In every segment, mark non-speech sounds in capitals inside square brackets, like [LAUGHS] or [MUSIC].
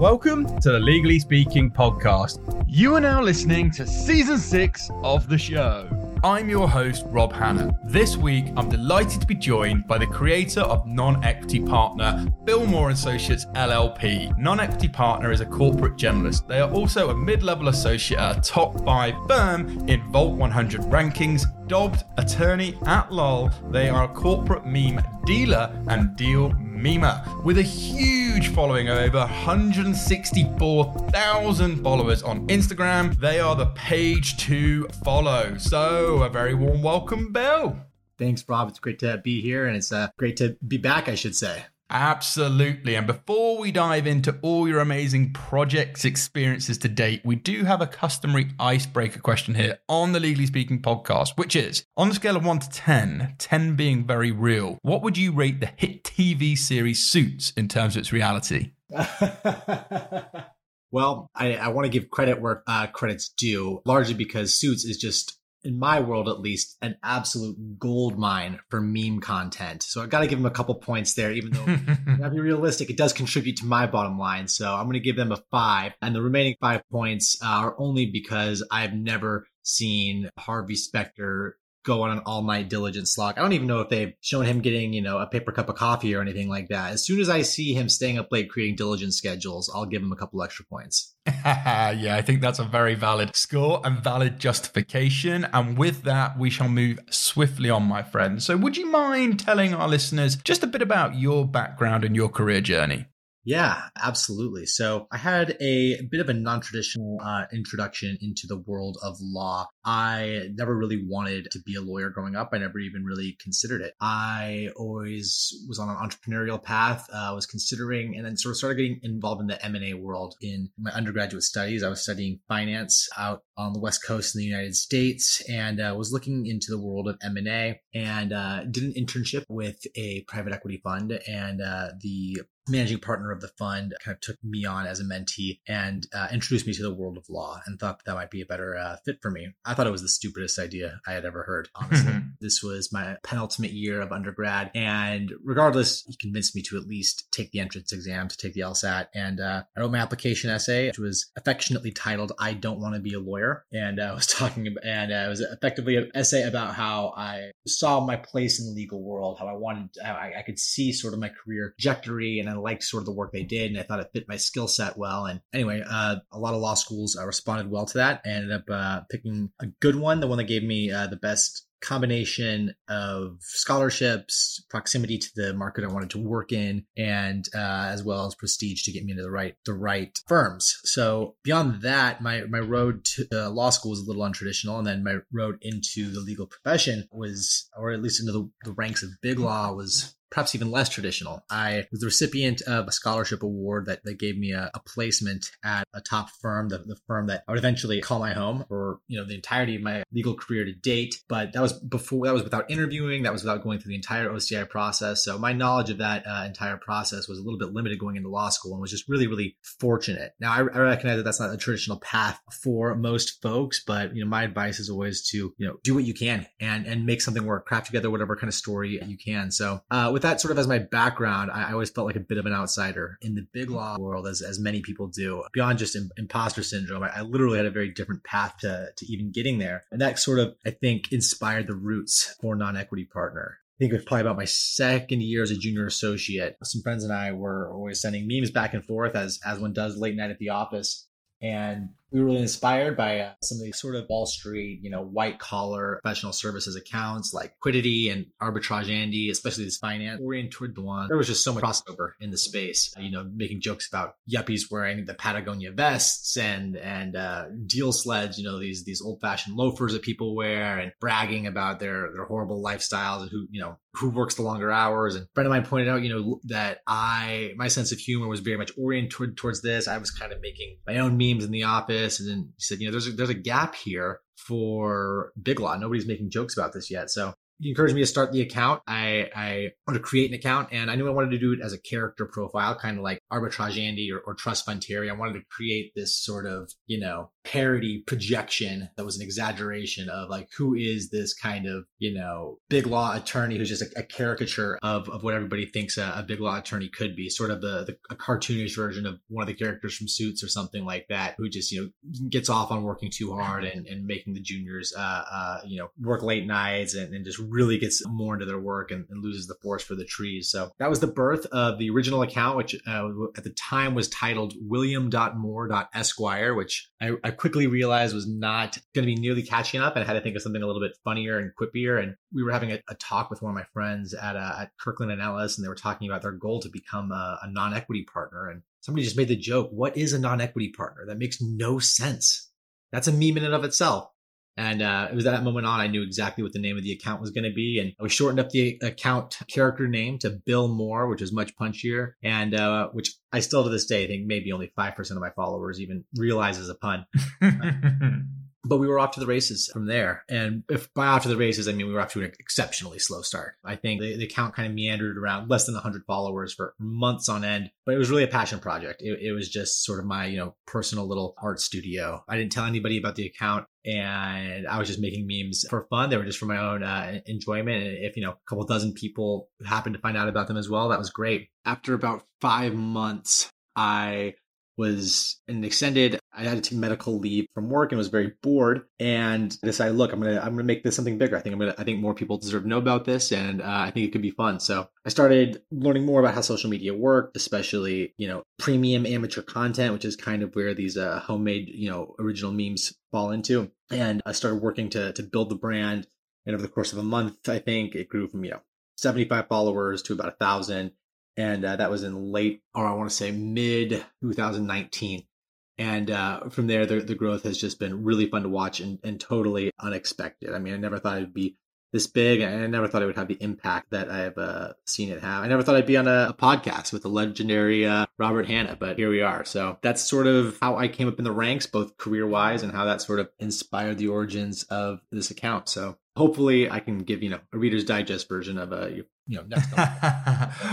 Welcome to the Legally Speaking podcast. You are now listening to season six of the show. I'm your host, Rob Hanna. This week, I'm delighted to be joined by the creator of Non-Equity Partner, Bill Moore Associates LLP. Non-Equity Partner is a corporate generalist. They are also a mid-level associate at a top five firm in Vault 100 rankings, dubbed Attorney at LOL. They are a corporate meme dealer and deal memer with a huge following of over 164,000 followers on Instagram. They are the page to follow. So, a very warm welcome, Bill. Thanks, Rob. It's great to be here, and it's uh, great to be back, I should say. Absolutely. And before we dive into all your amazing projects experiences to date, we do have a customary icebreaker question here on the Legally Speaking podcast, which is on a scale of 1 to 10, 10 being very real, what would you rate the hit TV series Suits in terms of its reality? [LAUGHS] well, I, I want to give credit where uh, credit's due, largely because Suits is just in my world at least, an absolute gold mine for meme content. So I've got to give them a couple points there, even though, [LAUGHS] to be realistic, it does contribute to my bottom line. So I'm going to give them a five. And the remaining five points uh, are only because I've never seen Harvey Specter go on an all night diligence slog. I don't even know if they've shown him getting, you know, a paper cup of coffee or anything like that. As soon as I see him staying up late creating diligence schedules, I'll give him a couple extra points. [LAUGHS] yeah, I think that's a very valid score and valid justification. And with that, we shall move swiftly on, my friend. So, would you mind telling our listeners just a bit about your background and your career journey? Yeah, absolutely. So I had a bit of a non-traditional uh, introduction into the world of law. I never really wanted to be a lawyer growing up. I never even really considered it. I always was on an entrepreneurial path. I uh, was considering, and then sort of started getting involved in the M and A world in my undergraduate studies. I was studying finance out on the West Coast in the United States, and uh, was looking into the world of M and A, and uh, did an internship with a private equity fund, and uh, the managing partner of the fund kind of took me on as a mentee and uh, introduced me to the world of law and thought that, that might be a better uh, fit for me. I thought it was the stupidest idea I had ever heard, honestly. this was my penultimate year of undergrad. And regardless, he convinced me to at least take the entrance exam, to take the LSAT. And uh, I wrote my application essay, which was affectionately titled, I Don't Want to Be a Lawyer. And [LAUGHS] I was talking about, and uh, it was effectively an essay about how I saw my place in the legal world, how I wanted, how I, I could see sort of my career trajectory and I liked sort of the work they did, and I thought it fit my skill set well. And anyway, uh, a lot of law schools uh, responded well to that. I ended up uh, picking a good one, the one that gave me uh, the best combination of scholarships, proximity to the market I wanted to work in, and uh, as well as prestige to get me into the right the right firms. So beyond that, my my road to uh, law school was a little untraditional, and then my road into the legal profession was, or at least into the, the ranks of big law, was perhaps even less traditional. I was the recipient of a scholarship award that, that gave me a, a placement at a top firm, the, the firm that I would eventually call my home for, you know, the entirety of my legal career to date. But that was before, that was without interviewing. That was without going through the entire OCI process. So my knowledge of that uh, entire process was a little bit limited going into law school and was just really, really fortunate. Now I, I recognize that that's not a traditional path for most folks, but, you know, my advice is always to, you know, do what you can and, and make something work, craft together whatever kind of story you can. So, uh, with with that sort of as my background, I, always felt like a bit of an outsider in the big law world, as, as many people do. Beyond just Im- imposter syndrome, I, I, literally had a very different path to, to even getting there. And that sort of, I think, inspired the roots for non equity partner. I think it was probably about my second year as a junior associate. Some friends and I were always sending memes back and forth as as one does late night at the office. And we were really inspired by uh, some of these sort of Wall Street, you know, white collar professional services accounts like Litquidity and Arbitrage Andy, especially this finance oriented one. There was just so much crossover in the space, you know, making jokes about yuppies wearing the Patagonia vests and, and, uh, deal sleds, you know, these, these old fashioned loafers that people wear and bragging about their, their horrible lifestyles and who, you know, who works the longer hours. And a friend of mine pointed out, you know, that I, my sense of humor was very much oriented towards this. I was kind of making my own memes in the office this. And then he said, you know, there's a, there's a gap here for Big Law. Nobody's making jokes about this yet. So he encouraged me to start the account. I, I wanted to create an account and I knew I wanted to do it as a character profile, kind of like Arbitrage Andy or, or Trust Fund Terry. I wanted to create this sort of, you know, parody projection that was an exaggeration of like, who is this kind of, you know, big law attorney who's just a, a caricature of, of what everybody thinks a, a, big law attorney could be, sort of the, the a cartoonish version of one of the characters from Suits or something like that, who just, you know, gets off on working too hard and, and making the juniors, uh, uh, you know, work late nights and, and just really gets more into their work and, and, loses the forest for the trees. So that was the birth of the original account, which uh, at the time was titled William.Moore.Esquire, which I, I quickly realized was not going to be nearly catching up and I had to think of something a little bit funnier and quippier. And we were having a, a talk with one of my friends at, uh, at Kirkland and Ellis, and they were talking about their goal to become a, a non equity partner. And somebody just made the joke, what is a non equity partner? That makes no sense. That's a meme in and of itself. And uh, it was at that moment on, I knew exactly what the name of the account was going to be. And we shortened up the account character name to Bill Moore, which is much punchier. And uh, which I still to this day think maybe only 5% of my followers even realize is a pun. [LAUGHS] but we were off to the races from there. And if by off to the races, I mean we were off to an exceptionally slow start. I think the, the account kind of meandered around less than 100 followers for months on end, but it was really a passion project. It, it was just sort of my, you know, personal little art studio. I didn't tell anybody about the account and I was just making memes for fun. They were just for my own uh, enjoyment. And if, you know, a couple dozen people happened to find out about them as well, that was great. After about five months, I was an extended i had to take medical leave from work and was very bored. And decided look i'm gonna i'm gonna make this something bigger. I think i'm gonna i think more people deserve to know about this and uh, i think it could be fun. So i started learning more about how social media worked especially you know premium amateur content which is kind of where these uh, homemade you know original memes fall into. And i started working to to build the brand. And over the course of a month i think it grew from you know 75 followers to about a thousand and uh, that was in late, or I want to say mid 2019. And uh, from there, the, the growth has just been really fun to watch and, and totally unexpected. I mean, I never thought it would be this big, and I never thought it would have the impact that I've uh, seen it have. I never thought I'd be on a, a podcast with the legendary uh, Robert Hanna, but here we are. So that's sort of how I came up in the ranks, both career wise and how that sort of inspired the origins of this account. So hopefully, I can give you know a Reader's Digest version of a uh, you know next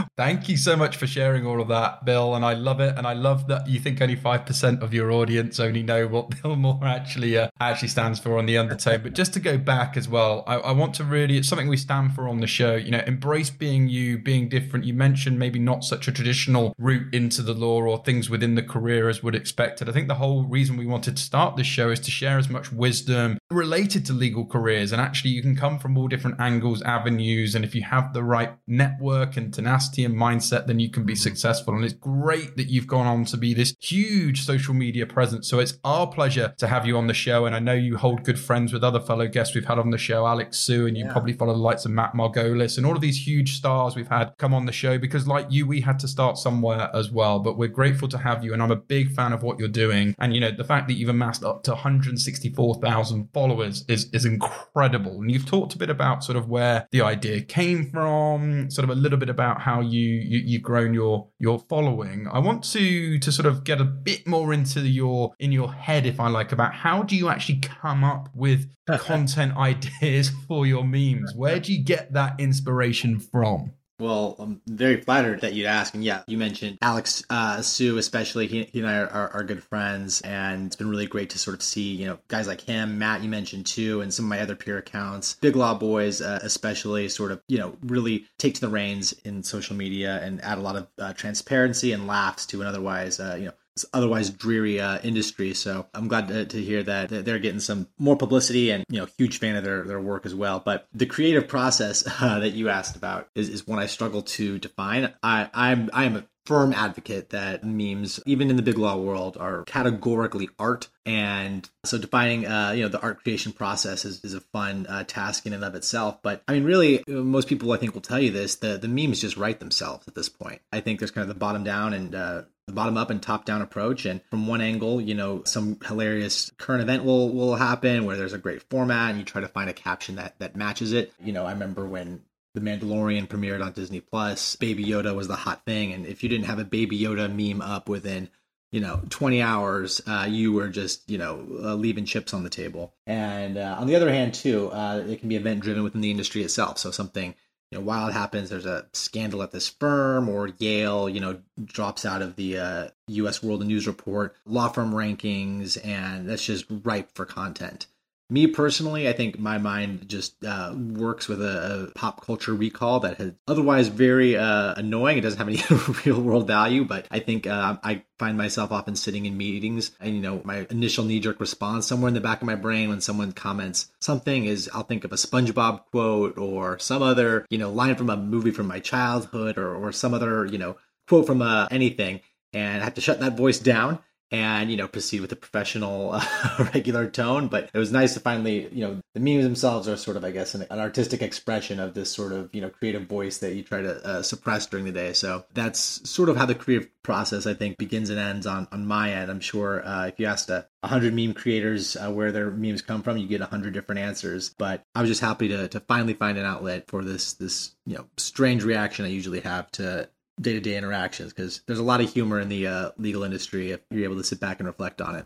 [LAUGHS] thank you so much for sharing all of that bill and i love it and i love that you think only 5% of your audience only know what [LAUGHS] bill moore actually uh, actually stands for on the undertone but just to go back as well I, I, want to really it's something we stand for on the show you know embrace being you being different. You mentioned maybe not such a traditional route into the law or things within the career as would expected. I think the whole reason we wanted to start this show is to share as much wisdom related to legal careers and actually you can come from all different angles avenues and if you have the right right network and tenacity and mindset, then you can be mm-hmm. successful. And it's great that you've gone on to be this huge social media presence. So it's our pleasure to have you on the show. And I know you hold good friends with other fellow guests we've had on the show, Alex Su, and you yeah. probably follow the likes of Matt Margolis and all of these huge stars we've had come on the show because, like you, we had to start somewhere as well. But we're grateful to have you. And I'm a big fan of what you're doing. And, you know, the fact that you've amassed up to 164,000 followers is, is incredible. And you've talked a bit about sort of where the idea came from um, sort of a little bit about how you, you you've grown your your following. I want to to sort of get a bit more into your in your head, if I like, about how do you actually come up with [LAUGHS] content ideas for your memes? Where do you get that inspiration from? Well, I'm very flattered that you'd ask. And yeah, you mentioned Alex uh, Su, especially. He, he and I are, are, good friends, and it's been really great to sort of see, you know, guys like him, Matt, you mentioned too, and some of my other peer accounts, Big Law Boys, uh, especially, sort of, you know, really take to the reins in social media and add a lot of uh, transparency and laughs to an otherwise, uh, you know, otherwise dreary uh, industry. So I'm glad to, to, hear that they're getting some more publicity and, you know, huge fan of their, their work as well. But the creative process [LAUGHS] uh, that you asked about is, is one I struggle to define. I, I'm, I am a firm advocate that memes, even in the big law world, are categorically art. And so defining, uh, you know, the art creation process is, is a fun uh, task in and of itself. But I mean, really, most people I think will tell you this: the the memes just write themselves at this point. I think there's kind of the bottom down and uh, the bottom up and top down approach and from one angle you know some hilarious current event will will happen where there's a great format and you try to find a caption that that matches it. You know i remember when the mandalorian premiered on disney plus baby yoda was the hot thing and if you didn't have a baby yoda meme up within you know 20 hours uh, you were just you know uh, leaving chips on the table. And uh, on the other hand too uh, it can be event driven within the industry itself. So something you know while it happens there's a scandal at this firm or yale you know drops out of the uh, us world news report law firm rankings and that's just ripe for content me personally, I think my mind just uh, works with a, a, pop culture recall that is otherwise very uh, annoying. It doesn't have any [LAUGHS] real world value, but I think uh, I find myself often sitting in meetings and, you know, my initial knee jerk response somewhere in the back of my brain when someone comments something is I'll think of a SpongeBob quote or some other, you know, line from a movie from my childhood or, or some other, you know, quote from uh, anything. And I have to shut that voice down and you know proceed with a professional [LAUGHS] uh, regular tone. But it was nice to finally you know the memes themselves are sort of i guess an, an artistic expression of this sort of you know creative voice that you try to uh, suppress during the day. So that's sort of how the creative process i think begins and ends on on my end i'm sure. Uh, if you asked a 100 meme creators uh, where their memes come from you get 100 different answers. But i was just happy to to finally find an outlet for this this you know strange reaction i usually have to day to day interactions because there's a lot of humor in the uh, legal industry if you're able to sit back and reflect on it.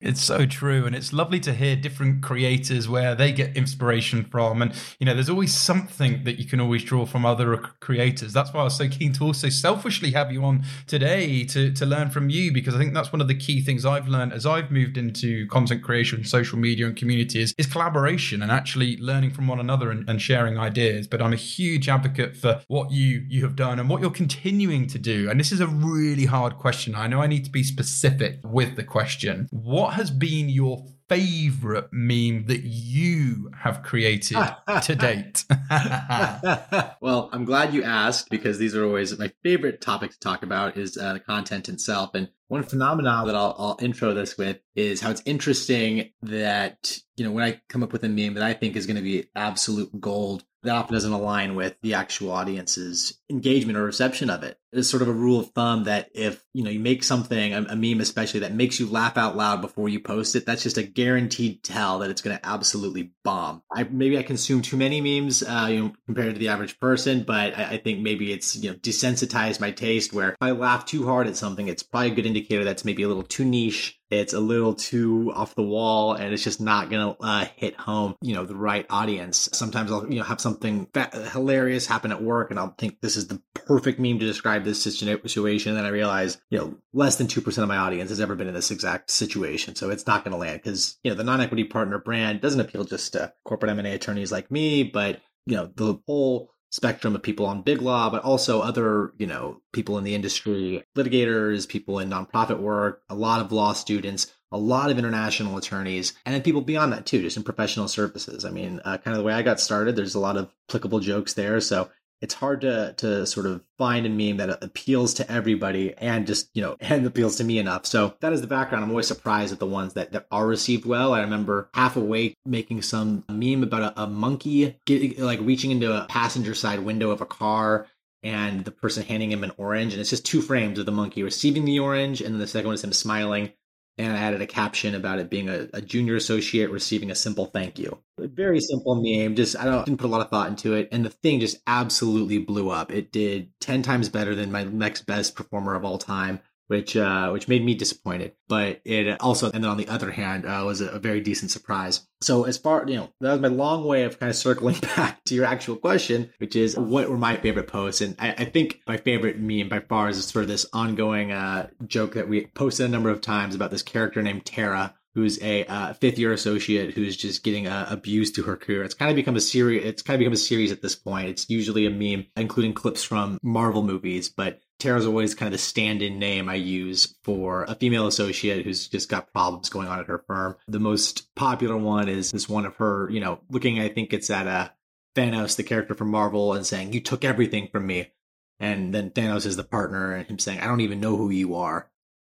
It's so true. And it's lovely to hear different creators where they get inspiration from. And, you know, there's always something that you can always draw from other creators. That's why I was so keen to also selfishly have you on today to, to learn from you, because I think that's one of the key things I've learned as I've moved into content creation, social media, and communities is collaboration and actually learning from one another and, and sharing ideas. But I'm a huge advocate for what you you have done and what you're continuing to do. And this is a really hard question. I know I need to be specific with the question. What what has been your favorite meme that you have created to [LAUGHS] date? [LAUGHS] well, I'm glad you asked because these are always my favorite topic to talk about is uh, the content itself. And one phenomenon that I'll, I'll intro this with is how it's interesting that, you know, when I come up with a meme that I think is going to be absolute gold, that often doesn't align with the actual audience's engagement or reception of it. It's sort of a rule of thumb that if you know you make something a, a, meme especially that makes you laugh out loud before you post it, that's just a guaranteed tell that it's going to absolutely bomb. I maybe I consume too many memes, uh, you know, compared to the average person, but I, I, think maybe it's you know desensitized my taste. Where if I laugh too hard at something, it's probably a good indicator that's maybe a little too niche it's a little too off the wall and it's just not gonna uh, hit home you know the right audience. Sometimes i'll you know have something hilarious happen at work and i'll think this is the perfect meme to describe this situation and then i realize you know less than 2% of my audience has ever been in this exact situation so it's not gonna land because you know the non-equity partner brand doesn't appeal just to corporate m&a attorneys like me but you know the whole spectrum of people on big law, but also other, you know, people in the industry, litigators, people in nonprofit work, a lot of law students, a lot of international attorneys, and then people beyond that too, just in professional services. I mean, uh, kind of the way I got started, there's a lot of applicable jokes there. So it's hard to to sort of find a meme that appeals to everybody and just you know [LAUGHS] and appeals to me enough. So that is the background. I'm always surprised at the ones that, that are received well. I remember half awake making some meme about a, a monkey get, like reaching into a passenger side window of a car and the person handing him an orange. And it's just two frames of the monkey receiving the orange and then the second one is him smiling and I added a caption about it being a, a, junior associate receiving a simple thank you. A very simple meme. Just I don't didn't put a lot of thought into it, and the thing just absolutely blew up. It did ten times better than my next best performer of all time which uh, which made me disappointed. But it also, and then on the other hand, uh, was a, very decent surprise. So as far you know, that was my long way of kind of circling [LAUGHS] back to your actual question, which is what were my favorite posts? And I, I think my favorite meme by far is sort of this ongoing uh, joke that we posted a number of times about this character named Tara who's a uh, fifth year associate who's just getting uh, abused through her career. It's kind of become a series. It's kind of become a series at this point. It's usually a meme, including clips from Marvel movies, but Tara's always kind of the stand-in name I use for a female associate who's just got problems going on at her firm. The most popular one is this one of her, you know, looking. I think it's at a uh, Thanos, the character from Marvel, and saying, "You took everything from me." And then Thanos is the partner, and him saying, "I don't even know who you are."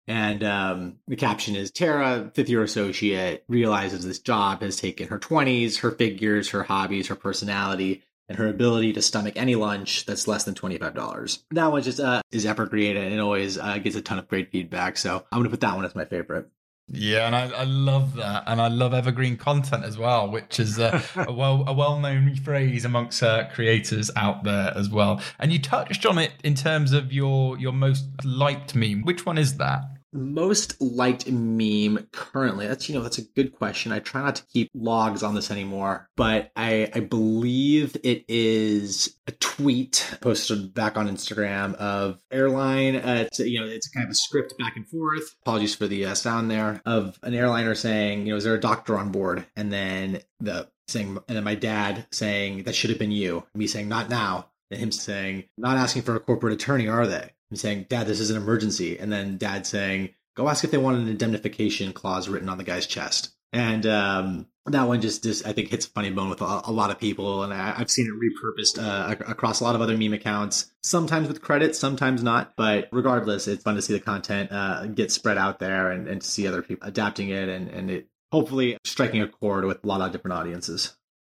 And um, the caption is Tara, fifth year associate, realizes this job has taken her 20s, her figures, her hobbies, her personality, and her ability to stomach any lunch that's less than $25. That one just uh, is evergreen and it always uh, gets a ton of great feedback. So I'm going to put that one as my favorite. Yeah, and I, I love that, and I love evergreen content as well, which is a, a [LAUGHS] well a well known phrase amongst uh, creators out there as well. And you touched on it in terms of your your most liked meme. Which one is that? Most liked meme currently? That's you know that's a good question. I try not to keep logs on this anymore, but I I believe it is a tweet posted back on Instagram of airline. Uh, it's, you know it's kind of a script back and forth. Apologies for the uh, sound there of an airliner saying you know is there a doctor on board, and then the saying and then my dad saying that should have been you. Me saying not now. And him saying, not asking for a corporate attorney, are they? I'm saying, Dad, this is an emergency. And then Dad saying, Go ask if they want an indemnification clause written on the guy's chest. And um, that one just, just, I think, hits a funny bone with a, a lot of people. And I, have seen it repurposed uh, across a lot of other meme accounts, sometimes with credit, sometimes not. But regardless, it's fun to see the content uh, get spread out there and, and to see other people adapting it and, and it hopefully striking a chord with a lot of different audiences.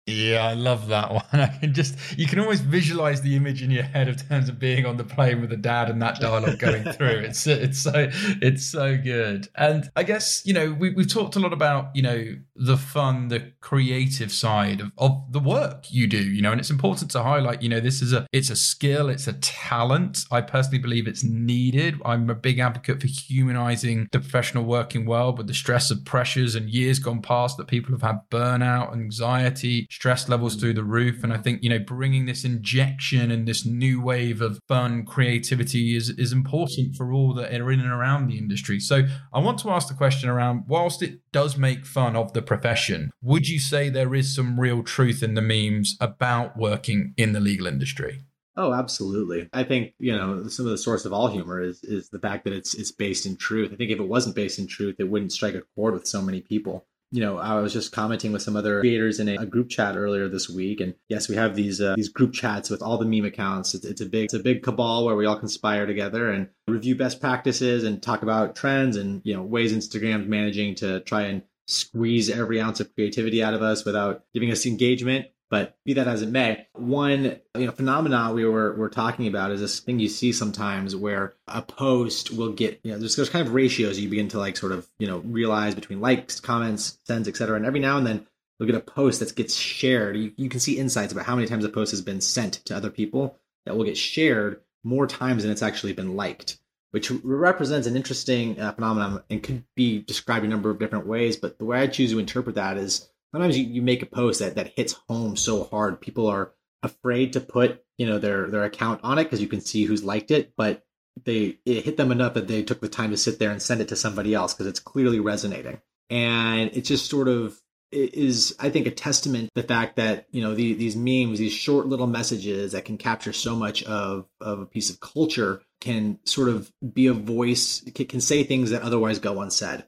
Yeah, I love that [LAUGHS] one. I can just you can always visualize the image in your head of terms of being on the plane with the dad and that dialogue going through. It's [LAUGHS] it's so it's so good. And I guess, you know, we we've talked a lot about, you know, the fun, the creative side of, of the work you do, you know, and it's important to highlight, you know, this is a it's a skill, it's a talent. I personally believe it's needed. I'm a big advocate for humanizing the professional working world with the stress of pressures and years gone past that people have had burnout, anxiety, stress levels through the roof. And I think, you know, bringing this injection and this new wave of fun creativity is, is important for all that are in and around the industry. So I want to ask the question around whilst it does make fun of the profession, would you say there is some real truth in the memes about working in the legal industry? Oh, absolutely. I think, you know, some of the source of all humor is is the fact that it's it's based in truth. I think if it wasn't based in truth, it wouldn't strike a chord with so many people you know, I was just commenting with some other creators in a, a group chat earlier this week, and yes, we have these uh, these group chats with all the meme accounts. It's, it's a big it's a big cabal where we all conspire together and review best practices and talk about trends and you know ways Instagram's managing to try and squeeze every ounce of creativity out of us without giving us engagement but be that as it may, one you know phenomenon we were were talking about is this thing you see sometimes where a post will get you know there's there's kind of ratios you begin to like sort of you know realize between likes, comments, sends, etc. And every now and then you'll get a post that gets shared. You, you can see insights about how many times a post has been sent to other people that will get shared more times than it's actually been liked which represents an interesting uh, phenomenon and could be described a number of different ways. But the way I choose to interpret that is sometimes you, you make a post that, that hits home so hard. People are afraid to put you know their their account on it because you can see who's liked it but they it hit them enough that they took the time to sit there and send it to somebody else because it's clearly resonating. And it just sort of is i think a testament the fact that you know the, these memes these short little messages that can capture so much of of a piece of culture can sort of be a voice can say things that otherwise go unsaid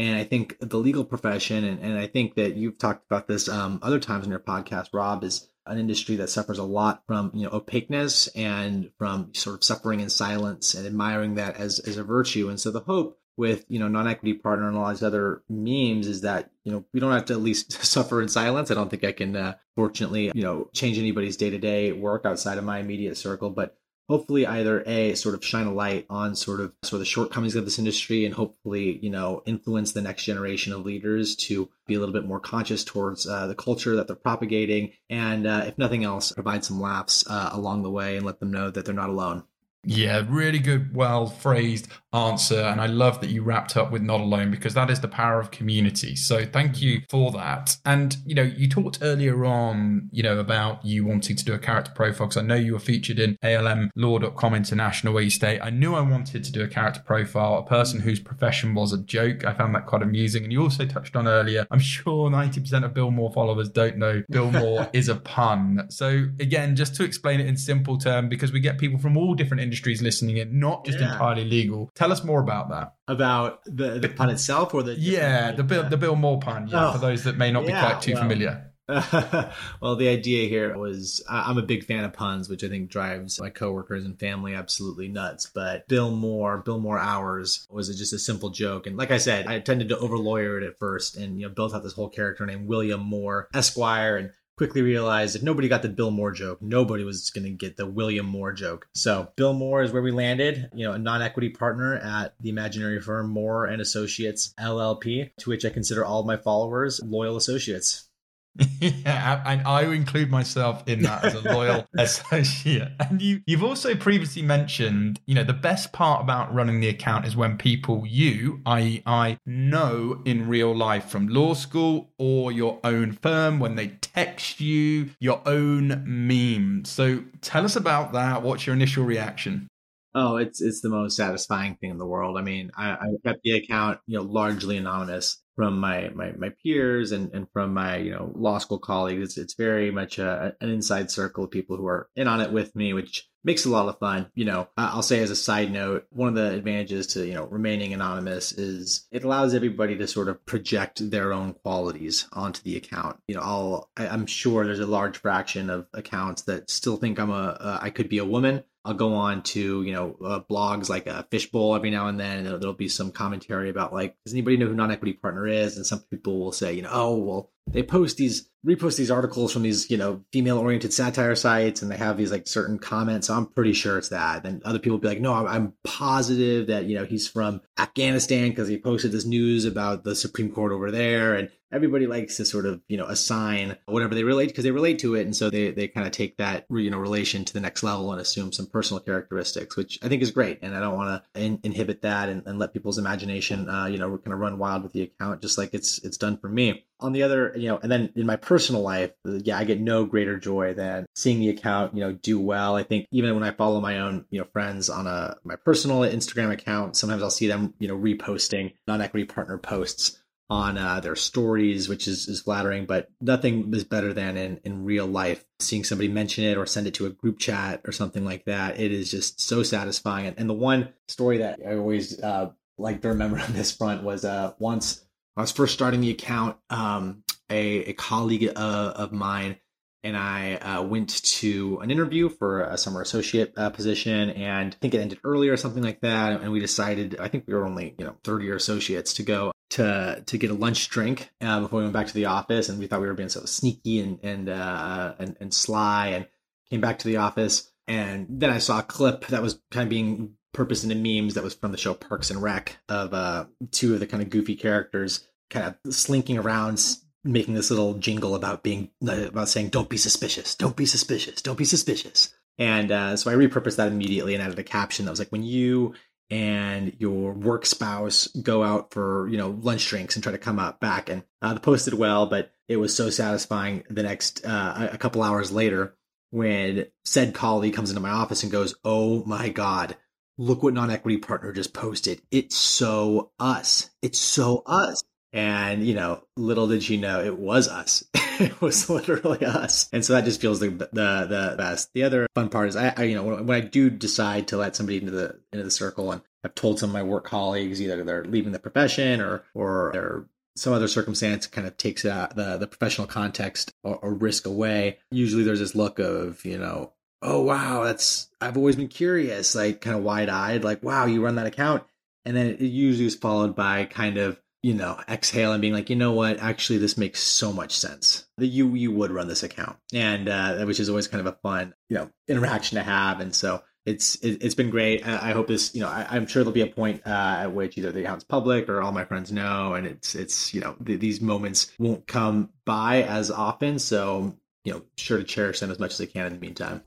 and I think the legal profession, and, and I think that you've talked about this um, other times in your podcast, Rob, is an industry that suffers a lot from you know opaqueness and from sort of suffering in silence and admiring that as as a virtue. And so the hope with you know non-equity partner and all these other memes is that you know we don't have to at least [LAUGHS] suffer in silence. I don't think I can uh, fortunately you know change anybody's day-to-day work outside of my immediate circle, but hopefully either a sort of shine a light on sort of sort of the shortcomings of this industry and hopefully you know influence the next generation of leaders to be a little bit more conscious towards uh, the culture that they're propagating and uh, if nothing else provide some laughs uh, along the way and let them know that they're not alone yeah, really good, well phrased answer. And I love that you wrapped up with not alone because that is the power of community. So thank you mm-hmm. for that. And, you know, you talked earlier on, you know, about you wanting to do a character profile because I know you were featured in ALMlaw.com International where you state, I knew I wanted to do a character profile, a person mm-hmm. whose profession was a joke. I found that quite amusing. And you also touched on earlier, I'm sure 90% of Bill Moore followers don't know Bill Moore [LAUGHS] is a pun. So again, just to explain it in simple terms, because we get people from all different industries listening in, not just yeah. entirely legal. Tell us more about that. About the, the pun itself, or the yeah, the Bill the Bill Moore pun. Yeah, oh, for those that may not yeah, be quite too well, familiar. [LAUGHS] well, the idea here was I'm a big fan of puns, which I think drives my coworkers and family absolutely nuts. But Bill Moore, Bill Moore hours was just a simple joke, and like I said, I tended to over lawyer it at first, and you know built out this whole character named William Moore Esquire, and quickly realized if nobody got the Bill Moore joke, nobody was going to get the William Moore joke. So Bill Moore is where we landed, you know, a non-equity partner at the imaginary firm Moore and Associates LLP, to which I consider all of my followers loyal associates. [LAUGHS] yeah, and I include myself in that as a loyal [LAUGHS] associate. And you, you've also previously mentioned, you know, the best part about running the account is when people you, i.e., I, know in real life from law school or your own firm when they text you your own meme. So tell us about that. What's your initial reaction? Oh, it's it's the most satisfying thing in the world. I mean, I, I kept the account, you know, largely anonymous from my my, my peers and, and from my you know law school colleagues. It's, it's very much a, an inside circle of people who are in on it with me, which makes a lot of fun. You know, I'll say as a side note, one of the advantages to you know remaining anonymous is it allows everybody to sort of project their own qualities onto the account. You know, I'll I, I'm sure there's a large fraction of accounts that still think I'm a, a I could be a woman I'll go on to you know uh, blogs like a fishbowl every now and then, and there'll, there'll, be some commentary about like, does anybody know who non-equity partner is? And some people will say, you know, oh well, they post these repost these articles from these you know female oriented satire sites, and they have these like certain comments. So I'm pretty sure it's that. Then other people be like, no, I'm, I'm positive that you know he's from Afghanistan because he posted this news about the Supreme Court over there, and everybody likes to sort of you know assign whatever they relate because they relate to it and so they they kind of take that you know relation to the next level and assume some personal characteristics which i think is great and i don't want to in- inhibit that and, and, let people's imagination uh, you know kind of run wild with the account just like it's it's done for me on the other you know and then in my personal life yeah i get no greater joy than seeing the account you know do well i think even when i follow my own you know friends on a my personal instagram account sometimes i'll see them you know reposting non-equity partner posts on uh, their stories, which is, is flattering, but nothing is better than in, in real life seeing somebody mention it or send it to a group chat or something like that. It is just so satisfying. And, and the one story that I always uh, like to remember [LAUGHS] on this front was uh, once I was first starting the account, um, a, a colleague uh, of mine and I uh, went to an interview for a summer associate uh, position, and I think it ended earlier or something like that. And we decided, I think we were only you know third year associates to go to to get a lunch drink uh, before we went back to the office, and we thought we were being so sneaky and and uh, and, and sly, and came back to the office, and then I saw a clip that was kind of being purposed into memes that was from the show Parks and Rec of uh, two of the kind of goofy characters kind of slinking around making this little jingle about being about saying don't be suspicious. Don't be suspicious. Don't be suspicious. And uh, so i repurposed that immediately and added a caption that was like when you and your work spouse go out for you know lunch drinks and try to come up back and uh, the post did well but it was so satisfying the next uh, a couple hours later when said colleague comes into my office and goes oh my god look what non-equity partner just posted it's so us it's so us and, you know, little did she know it was us. [LAUGHS] it was literally us. And so that just feels the, the, the best. The other fun part is I, I, you know, when, when I do decide to let somebody into the, into the circle and I've told some of my work colleagues either they're leaving the profession or, or they're some other circumstance kind of takes that, the, the professional context or, or risk away. Usually there's this look of, you know, oh wow, that's I've always been curious, like kind of wide eyed, like wow, you run that account, and then it usually is followed by kind of you know, exhale and being like, you know what, actually, this makes so much sense that you you would run this account, and uh, which is always kind of a fun, you know, interaction to have. And so it's it, has been great. I, hope this, you know, I, am sure there'll be a point uh, at which either the account's public or all my friends know, and it's it's you know th- these moments won't come by as often. So you know, sure to cherish them as much as I can in the meantime.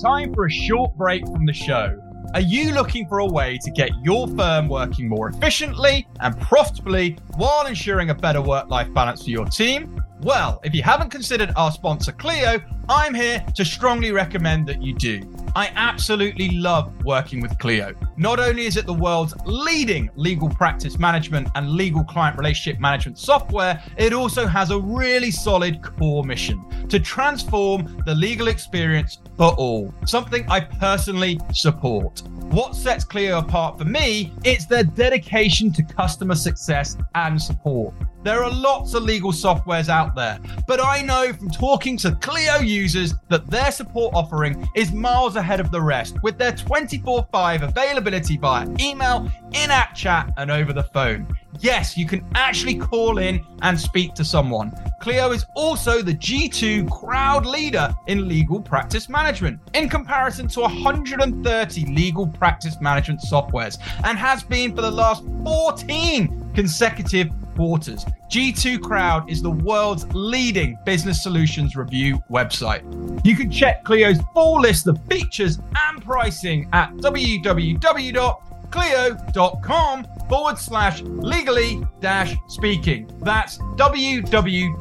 Time for a short break from the show. Are you looking for a way to get your firm working more efficiently and profitably while ensuring a better work life balance for your team? Well, if you haven't considered our sponsor Clio, I'm here to strongly recommend that you do. I absolutely love working with Clio. Not only is it the world's leading legal practice management and legal client relationship management software, it also has a really solid core mission to transform the legal experience for all, something I personally support. What sets Clio apart for me, it's their dedication to customer success and support. There are lots of legal softwares out there, but I know from talking to Clio users that their support offering is miles ahead of the rest with their 24 5 availability via email, in app chat, and over the phone. Yes, you can actually call in and speak to someone. Clio is also the G2 crowd leader in legal practice management in comparison to 130 legal practice management softwares and has been for the last 14 consecutive quarters. G2 Crowd is the world's leading business solutions review website. You can check Clio's full list of features and pricing at www.clio.com forward slash legally dash speaking. That's www.clio.com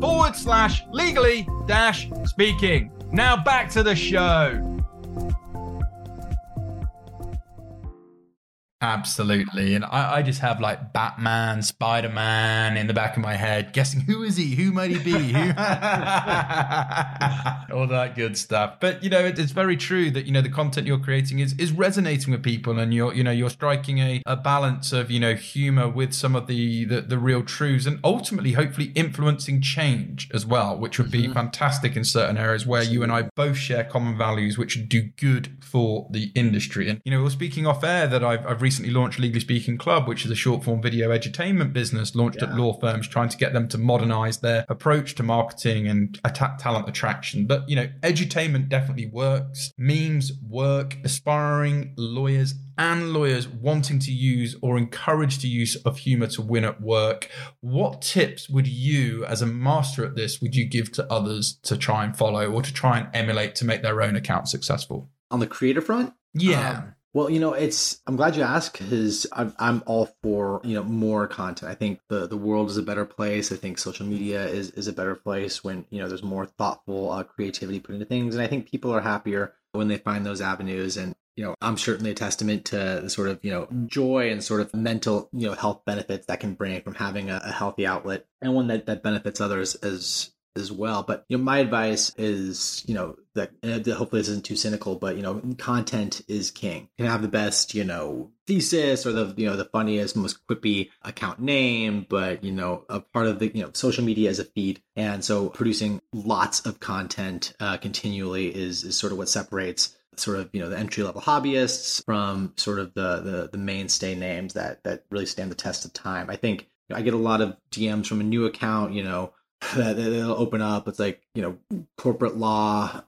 forward slash legally dash speaking. Now back to the show. Absolutely. And I, I, just have like Batman, Spider Man in the back of my head, guessing who is he? Who might he be? [LAUGHS] All that good stuff. But you know, it, it's very true that, you know, the content you're creating is is resonating with people and you're, you know, you're striking a, a balance of, you know, humor with some of the, the, the real truths and ultimately hopefully influencing change as well, which would be mm-hmm. fantastic in certain areas where you and I both share common values, which do good for the industry. And, you know, we're speaking off air that I've, I've recently recently launched Legally Speaking Club, which is a short form video edutainment business launched yeah. at law firms, trying to get them to modernize their approach to marketing and attack talent attraction. But, you know, edutainment definitely works. Memes work. Aspiring lawyers and lawyers wanting to use or encourage the use of humor to win at work. What tips would you, as a master at this, would you give to others to try and follow or to try and emulate to make their own account successful? On the creator front? Yeah. Um, well, you know, it's I'm glad you asked because I'm I'm all for you know more content. I think the the world is a better place. I think social media is is a better place when you know there's more thoughtful uh, creativity put into things, and I think people are happier when they find those avenues. And you know, I'm certainly a testament to the sort of you know joy and sort of mental you know health benefits that can bring from having a, a healthy outlet and one that that benefits others as as well. But you know, my advice is, you know, that hopefully this isn't too cynical, but you know, content is king. You can have the best, you know, thesis or the you know the funniest, most quippy account name, but you know, a part of the you know social media is a feed, and so producing lots of content uh, continually is is sort of what separates sort of you know the entry level hobbyists from sort of the, the the mainstay names that that really stand the test of time. I think I get a lot of DMs from a new account, you know, [LAUGHS] that it'll open up. It's like you know corporate law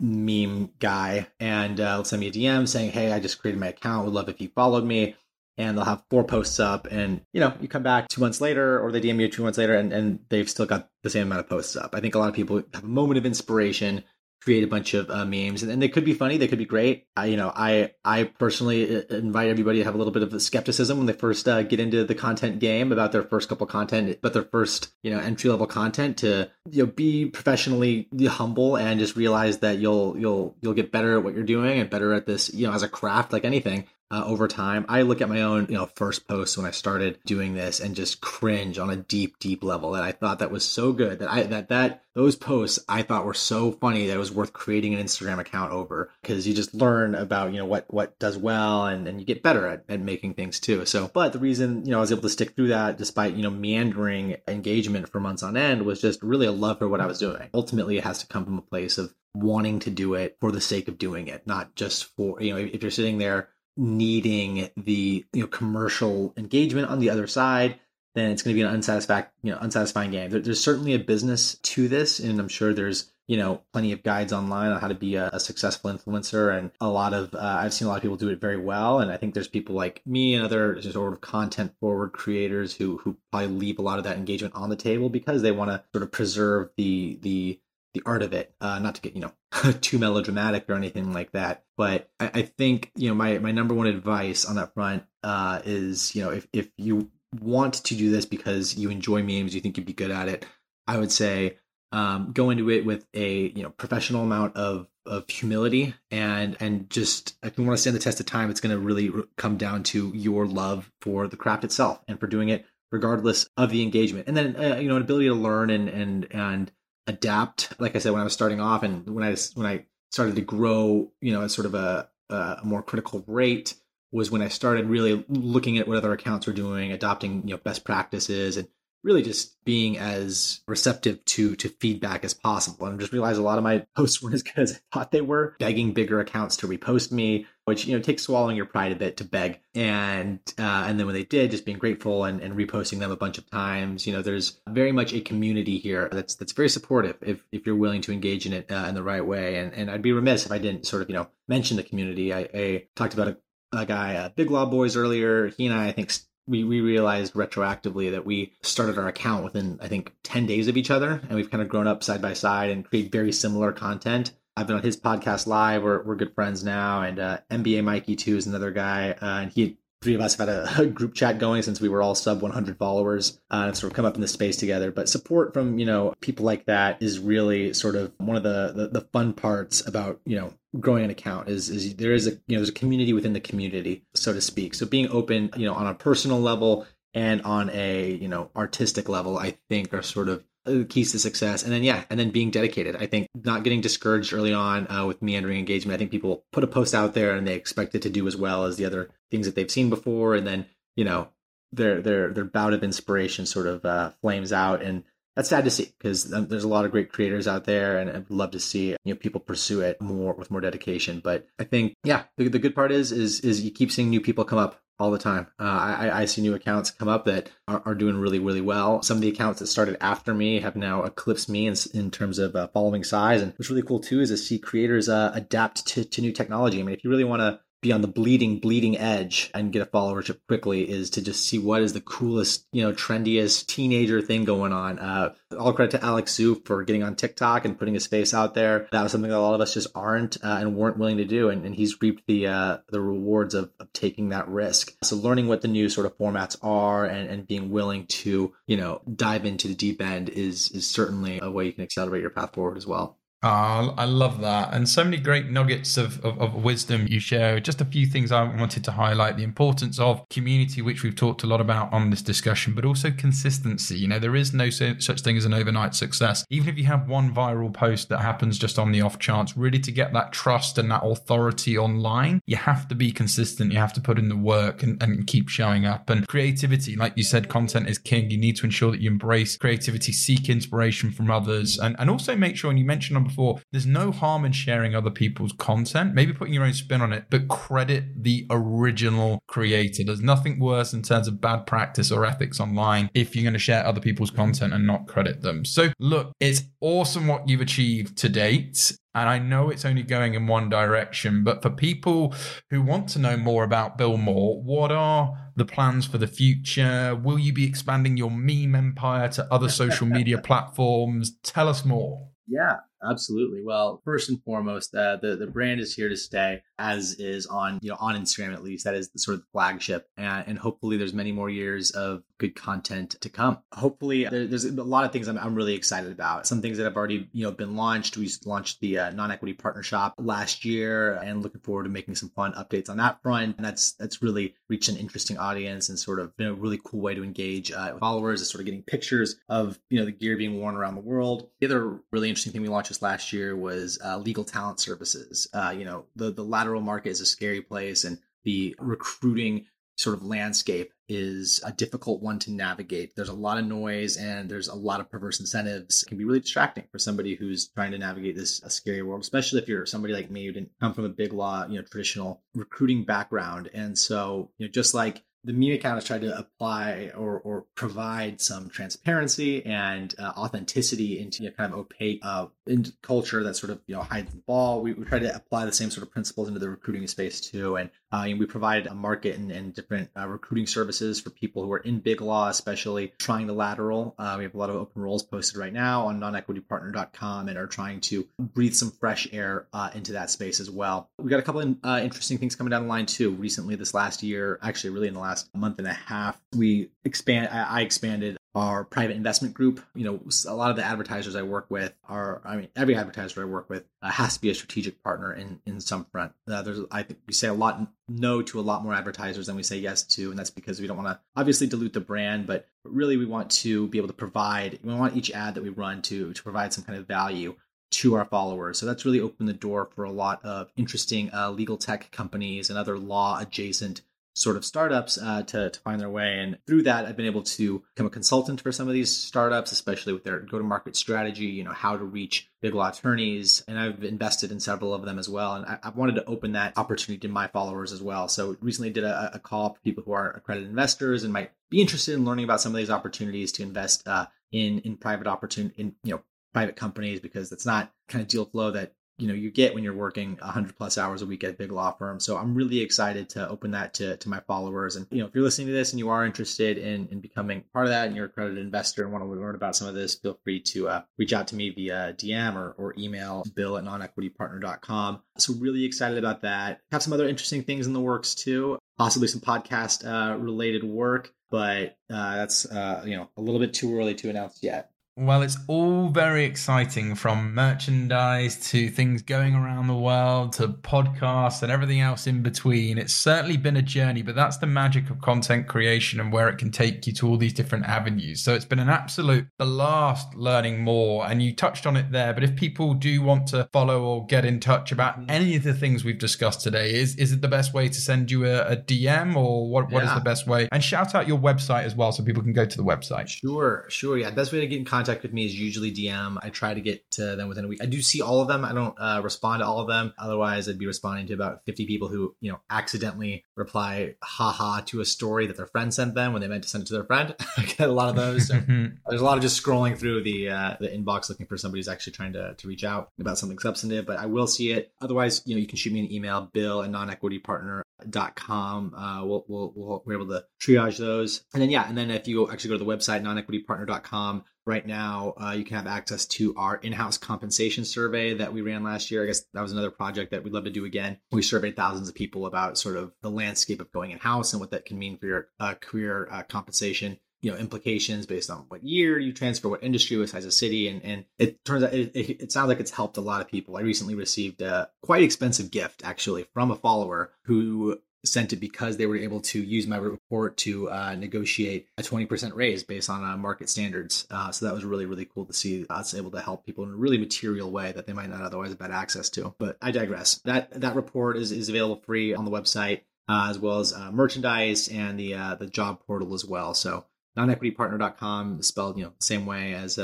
meme guy, and uh, will send me a DM saying, "Hey, I just created my account. Would love if you followed me." And they'll have four posts up, and you know, you come back two months later, or they DM you two months later, and, and they've still got the same amount of posts up. I think a lot of people have a moment of inspiration create a bunch of uh, memes and, and, they could be funny they could be great. I, you know i i personally uh, invite everybody to have a little bit of skepticism when they first uh, get into the content game about their first couple content but their first you know entry level content to you know be professionally humble and just realize that you'll you'll you'll get better at what you're doing and better at this you know as a craft like anything uh, over time. I look at my own, you know, first posts when I started doing this and just cringe on a deep, deep level. That I thought that was so good that I that that those posts I thought were so funny that it was worth creating an Instagram account over because you just learn about you know what what does well and and you get better at, at making things too. So, but the reason you know I was able to stick through that despite you know meandering engagement for months on end was just really a love for what I was doing. Ultimately, it has to come from a place of wanting to do it for the sake of doing it, not just for you know if you're sitting there needing the you know commercial engagement on the other side, then it's going to be an unsatisfying you know unsatisfying game. There, there's certainly a business to this, and I'm sure there's you know plenty of guides online on how to be a, a successful influencer, and a lot of uh, I've seen a lot of people do it very well, and I think there's people like me and other sort of content forward creators who who probably leave a lot of that engagement on the table because they want to sort of preserve the the the art of it. Uh, not to get you know [LAUGHS] too melodramatic or anything like that, but I, I, think you know my my number one advice on that front uh, is you know if if you want to do this because you enjoy memes, you think you'd be good at it, I would say um, go into it with a you know professional amount of of humility and and just if you want to stand the test of time, it's going to really come down to your love for the craft itself and for doing it regardless of the engagement, and then uh, you know an ability to learn and and and adapt. Like I said, when I was starting off and when I when I started to grow, you know, at sort of a, a more critical rate was when I started really looking at what other accounts were doing, adopting you know best practices, and really just being as receptive to to feedback as possible. And I just realized a lot of my [LAUGHS] posts weren't as good as I thought they were, begging bigger accounts to repost me, which you know takes swallowing your pride a bit to beg. And uh, and then when they did, just being grateful and, and reposting them a bunch of times. You know, there's very much a community here that's that's very supportive if if you're willing to engage in it uh, in the right way. And and I'd be remiss if I didn't sort of you know mention the community. I, I talked about a a guy, uh, Big Law Boys earlier. He and I, I think, we, we realized retroactively that we started our account within, I think, 10 days of each other. And we've kind of grown up side by side and create very similar content. I've been on his podcast live. We're, we're good friends now. And uh, NBA Mikey, too, is another guy. Uh, and he three of us have had a, a, group chat going since we were all sub 100 followers uh, and sort of come up in the space together but support from you know people like that is really sort of one of the, the, the fun parts about you know growing an account is is there is a you know there's a community within the community so to speak. So being open you know on a personal level and on a you know artistic level i think are sort of keys to success. And then yeah and then being dedicated. I think not getting discouraged early on uh, with meandering engagement i think people put a post out there and they expect it to do as well as the other things that they've seen before. And then you know their their their bout of inspiration sort of uh, flames out and that's sad to see because there's a lot of great creators out there and i'd love to see you know people pursue it more with more dedication but i think yeah the, the good part is is is you keep seeing new people come up all the time. Uh, I, I see new accounts come up that are, are, doing really, really well. Some of the accounts that started after me have now eclipsed me in, in terms of uh, following size. And what's really cool too is to see creators uh, adapt to, to new technology. I mean, if you really want to be on the bleeding, bleeding edge and get a followership quickly is to just see what is the coolest, you know, trendiest teenager thing going on. Uh, all credit to Alex Su for getting on TikTok and putting his face out there. That was something that a lot of us just aren't uh, and weren't willing to do, and, and he's reaped the uh, the rewards of, of taking that risk. So learning what the new sort of formats are and, and being willing to, you know, dive into the deep end is is certainly a way you can accelerate your path forward as well. Oh, I love that. And so many great nuggets of, of, of, wisdom you share. Just a few things I wanted to highlight the importance of community, which we've talked a lot about on this discussion, but also consistency. You know, there is no such thing as an overnight success. Even if you have one viral post that happens just on the off chance, really to get that trust and that authority online, you have to be consistent. You have to put in the work and, and keep showing up. And creativity, like you said, content is king. You need to ensure that you embrace creativity, seek inspiration from others, and, and also make sure, and you mentioned on before, there's no harm in sharing other people's content, maybe putting your own spin on it, but credit the original creator. There's nothing worse in terms of bad practice or ethics online if you're going to share other people's content and not credit them. So, look, it's awesome what you've achieved to date. And I know it's only going in one direction, but for people who want to know more about Bill Moore, what are the plans for the future? Will you be expanding your meme empire to other social media [LAUGHS] platforms? Tell us more. Yeah, absolutely. Well, first and foremost, uh, the the brand is here to stay, as is on you know on Instagram at least. That is the sort of the flagship, and, and hopefully there's many more years of good content to come. Hopefully, there, there's a lot of things I'm, I'm really excited about. Some things that have already you know been launched. We launched the uh, non-equity partner shop last year, and looking forward to making some fun updates on that front. And that's that's really reached an interesting audience and sort of been a really cool way to engage uh, followers. Is sort of getting pictures of you know the gear being worn around the world. The other really interesting thing we launched this last year was uh, legal talent services. Uh, you know the the lateral market is a scary place, and the recruiting sort of landscape is a difficult one to navigate. There's a lot of noise and there's a lot of perverse incentives. It can be really distracting for somebody who's trying to navigate this a scary world, especially if you're somebody like me who didn't come from a big law, you know, traditional recruiting background. And so, you know, just like the meme account has tried to apply or, or provide some transparency and uh, authenticity into a kind of opaque uh, into culture that sort of you know hides the ball. We, we try to apply the same sort of principles into the recruiting space too, and, uh, and we provide a market and, and different uh, recruiting services for people who are in big law, especially trying to lateral. Uh, we have a lot of open roles posted right now on nonequitypartner.com and are trying to breathe some fresh air uh, into that space as well. We got a couple of interesting things coming down the line too. Recently, this last year, actually, really in the last month and a half, we expand. I expanded our private investment group. You know, a lot of the advertisers I work with are, I mean, every advertiser I work with uh, has to be a strategic partner in in some front. Uh, there's, I think we say a lot no to a lot more advertisers than we say yes to, and that's because we don't want to obviously dilute the brand, but really we want to be able to provide. We want each ad that we run to to provide some kind of value to our followers. So that's really opened the door for a lot of interesting uh, legal tech companies and other law adjacent sort of startups uh, to, to find their way. And through that, I've been able to become a consultant for some of these startups, especially with their go to market strategy, you know, how to reach big law attorneys. And I've invested in several of them as well. And I, I wanted to open that opportunity to my followers as well. So recently did a, a, call for people who are accredited investors and might be interested in learning about some of these opportunities to invest uh, in, in private opportunity, in, you know, private companies, because that's not kind of deal flow that you know you get when you're working 100 plus hours a week at big law firm. So i'm really excited to open that to, to my followers. And you know if you're listening to this and you are interested in, in becoming part of that and you're a accredited investor and want to learn about some of this feel free to uh, reach out to me via dm or, or email bill at nonequitypartner.com so really excited about that. Have some other interesting things in the works too possibly some podcast uh, related work but uh, that's uh, you know a little bit too early to announce yet well, it's all very exciting from merchandise to things going around the world to podcasts and everything else in between. It's certainly been a journey, but that's the magic of content creation and where it can take you to all these different avenues. So it's been an absolute blast learning more. And you touched on it there, but if people do want to follow or get in touch about mm-hmm. any of the things we've discussed today, is is it the best way to send you a, a DM or what, what yeah. is the best way? And shout out your website as well so people can go to the website. Sure, sure. Yeah, best way to get in contact contact with me is usually DM. I try to get to them within a week. I do see all of them. I don't uh, respond to all of them. Otherwise, I'd be responding to about 50 people who, you know, accidentally reply haha to a story that their friend sent them when they meant to send it to their friend. [LAUGHS] I get a lot of those. So there's a lot of just scrolling through the uh, the inbox looking for somebody who's actually trying to, to reach out about something substantive, but I will see it. Otherwise, you know, you can shoot me an email, bill at nonequitypartner.com. Uh, we'll, we'll, we'll, we're able to triage those. And then, yeah, and then if you actually go to the website, nonequitypartner.com, right now uh, you can have access to our in-house compensation survey that we ran last year. I guess that was another project that we'd love to do again. We surveyed thousands of people about sort of the landscape of going in-house and what that can mean for your uh, career uh, compensation you know implications based on what year you transfer what industry what size of city. And and it turns out it, it, it sounds like it's helped a lot of people. I recently received a quite expensive gift actually from a follower who sent it because they were able to use my report to uh, negotiate a 20% raise based on uh, market standards. Uh, so that was really, really cool to see us able to help people in a really material way that they might not otherwise have had access to. But I digress. That that report is, is available free on the website, uh, as well as uh, merchandise and the uh, the job portal as well. So nonequitypartner.com spelled you know the same way as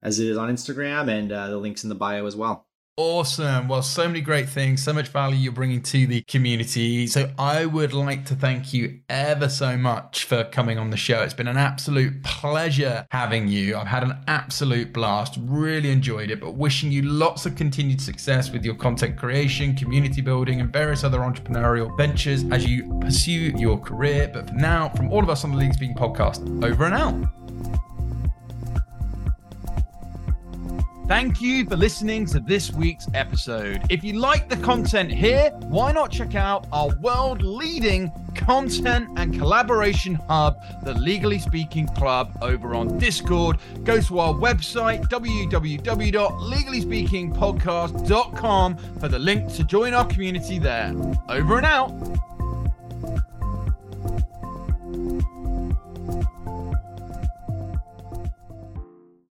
as it is on Instagram, and the links in the bio as well. Awesome. Well, so many great things, so much value you're bringing to the community. So, I would like to thank you ever so much for coming on the show. It's been an absolute pleasure having you. I've had an absolute blast, really enjoyed it, but wishing you lots of continued success with your content creation, community building, and various other entrepreneurial ventures as you pursue your career. But for now, from all of us on the Legally Speaking podcast, over and out. Thank you for listening to this week's episode. If you like the content here, why not check out our world leading content and collaboration hub, the Legally Speaking Club, over on Discord. Go to our website, www.legallyspeakingpodcast.com, for the link to join our community there. Over and out.